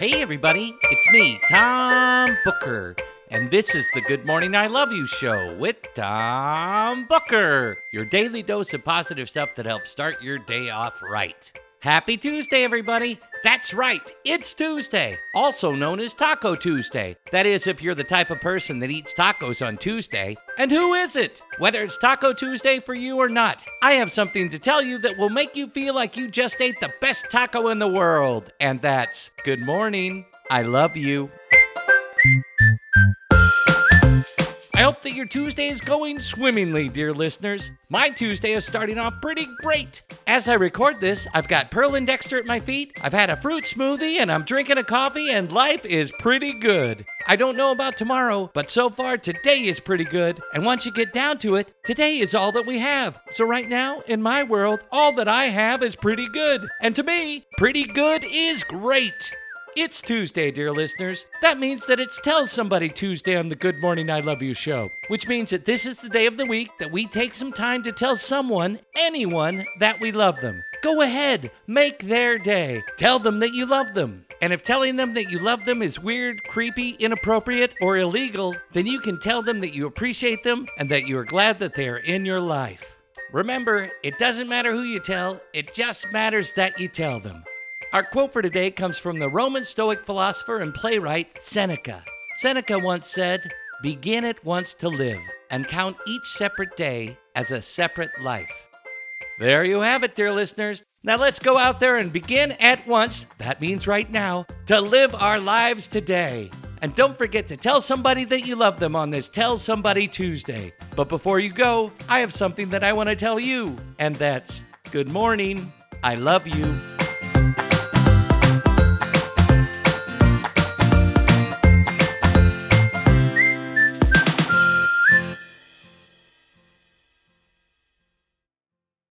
Hey, everybody, it's me, Tom Booker, and this is the Good Morning I Love You show with Tom Booker, your daily dose of positive stuff that helps start your day off right. Happy Tuesday, everybody! That's right, it's Tuesday, also known as Taco Tuesday. That is, if you're the type of person that eats tacos on Tuesday. And who is it? Whether it's Taco Tuesday for you or not, I have something to tell you that will make you feel like you just ate the best taco in the world. And that's good morning. I love you. I hope that your Tuesday is going swimmingly, dear listeners. My Tuesday is starting off pretty great. As I record this, I've got Pearl and Dexter at my feet, I've had a fruit smoothie, and I'm drinking a coffee, and life is pretty good. I don't know about tomorrow, but so far today is pretty good. And once you get down to it, today is all that we have. So right now, in my world, all that I have is pretty good. And to me, pretty good is great. It's Tuesday, dear listeners. That means that it's Tell Somebody Tuesday on the Good Morning I Love You show, which means that this is the day of the week that we take some time to tell someone, anyone, that we love them. Go ahead, make their day. Tell them that you love them. And if telling them that you love them is weird, creepy, inappropriate, or illegal, then you can tell them that you appreciate them and that you are glad that they are in your life. Remember, it doesn't matter who you tell, it just matters that you tell them. Our quote for today comes from the Roman Stoic philosopher and playwright Seneca. Seneca once said, Begin at once to live, and count each separate day as a separate life. There you have it, dear listeners. Now let's go out there and begin at once, that means right now, to live our lives today. And don't forget to tell somebody that you love them on this Tell Somebody Tuesday. But before you go, I have something that I want to tell you, and that's good morning. I love you.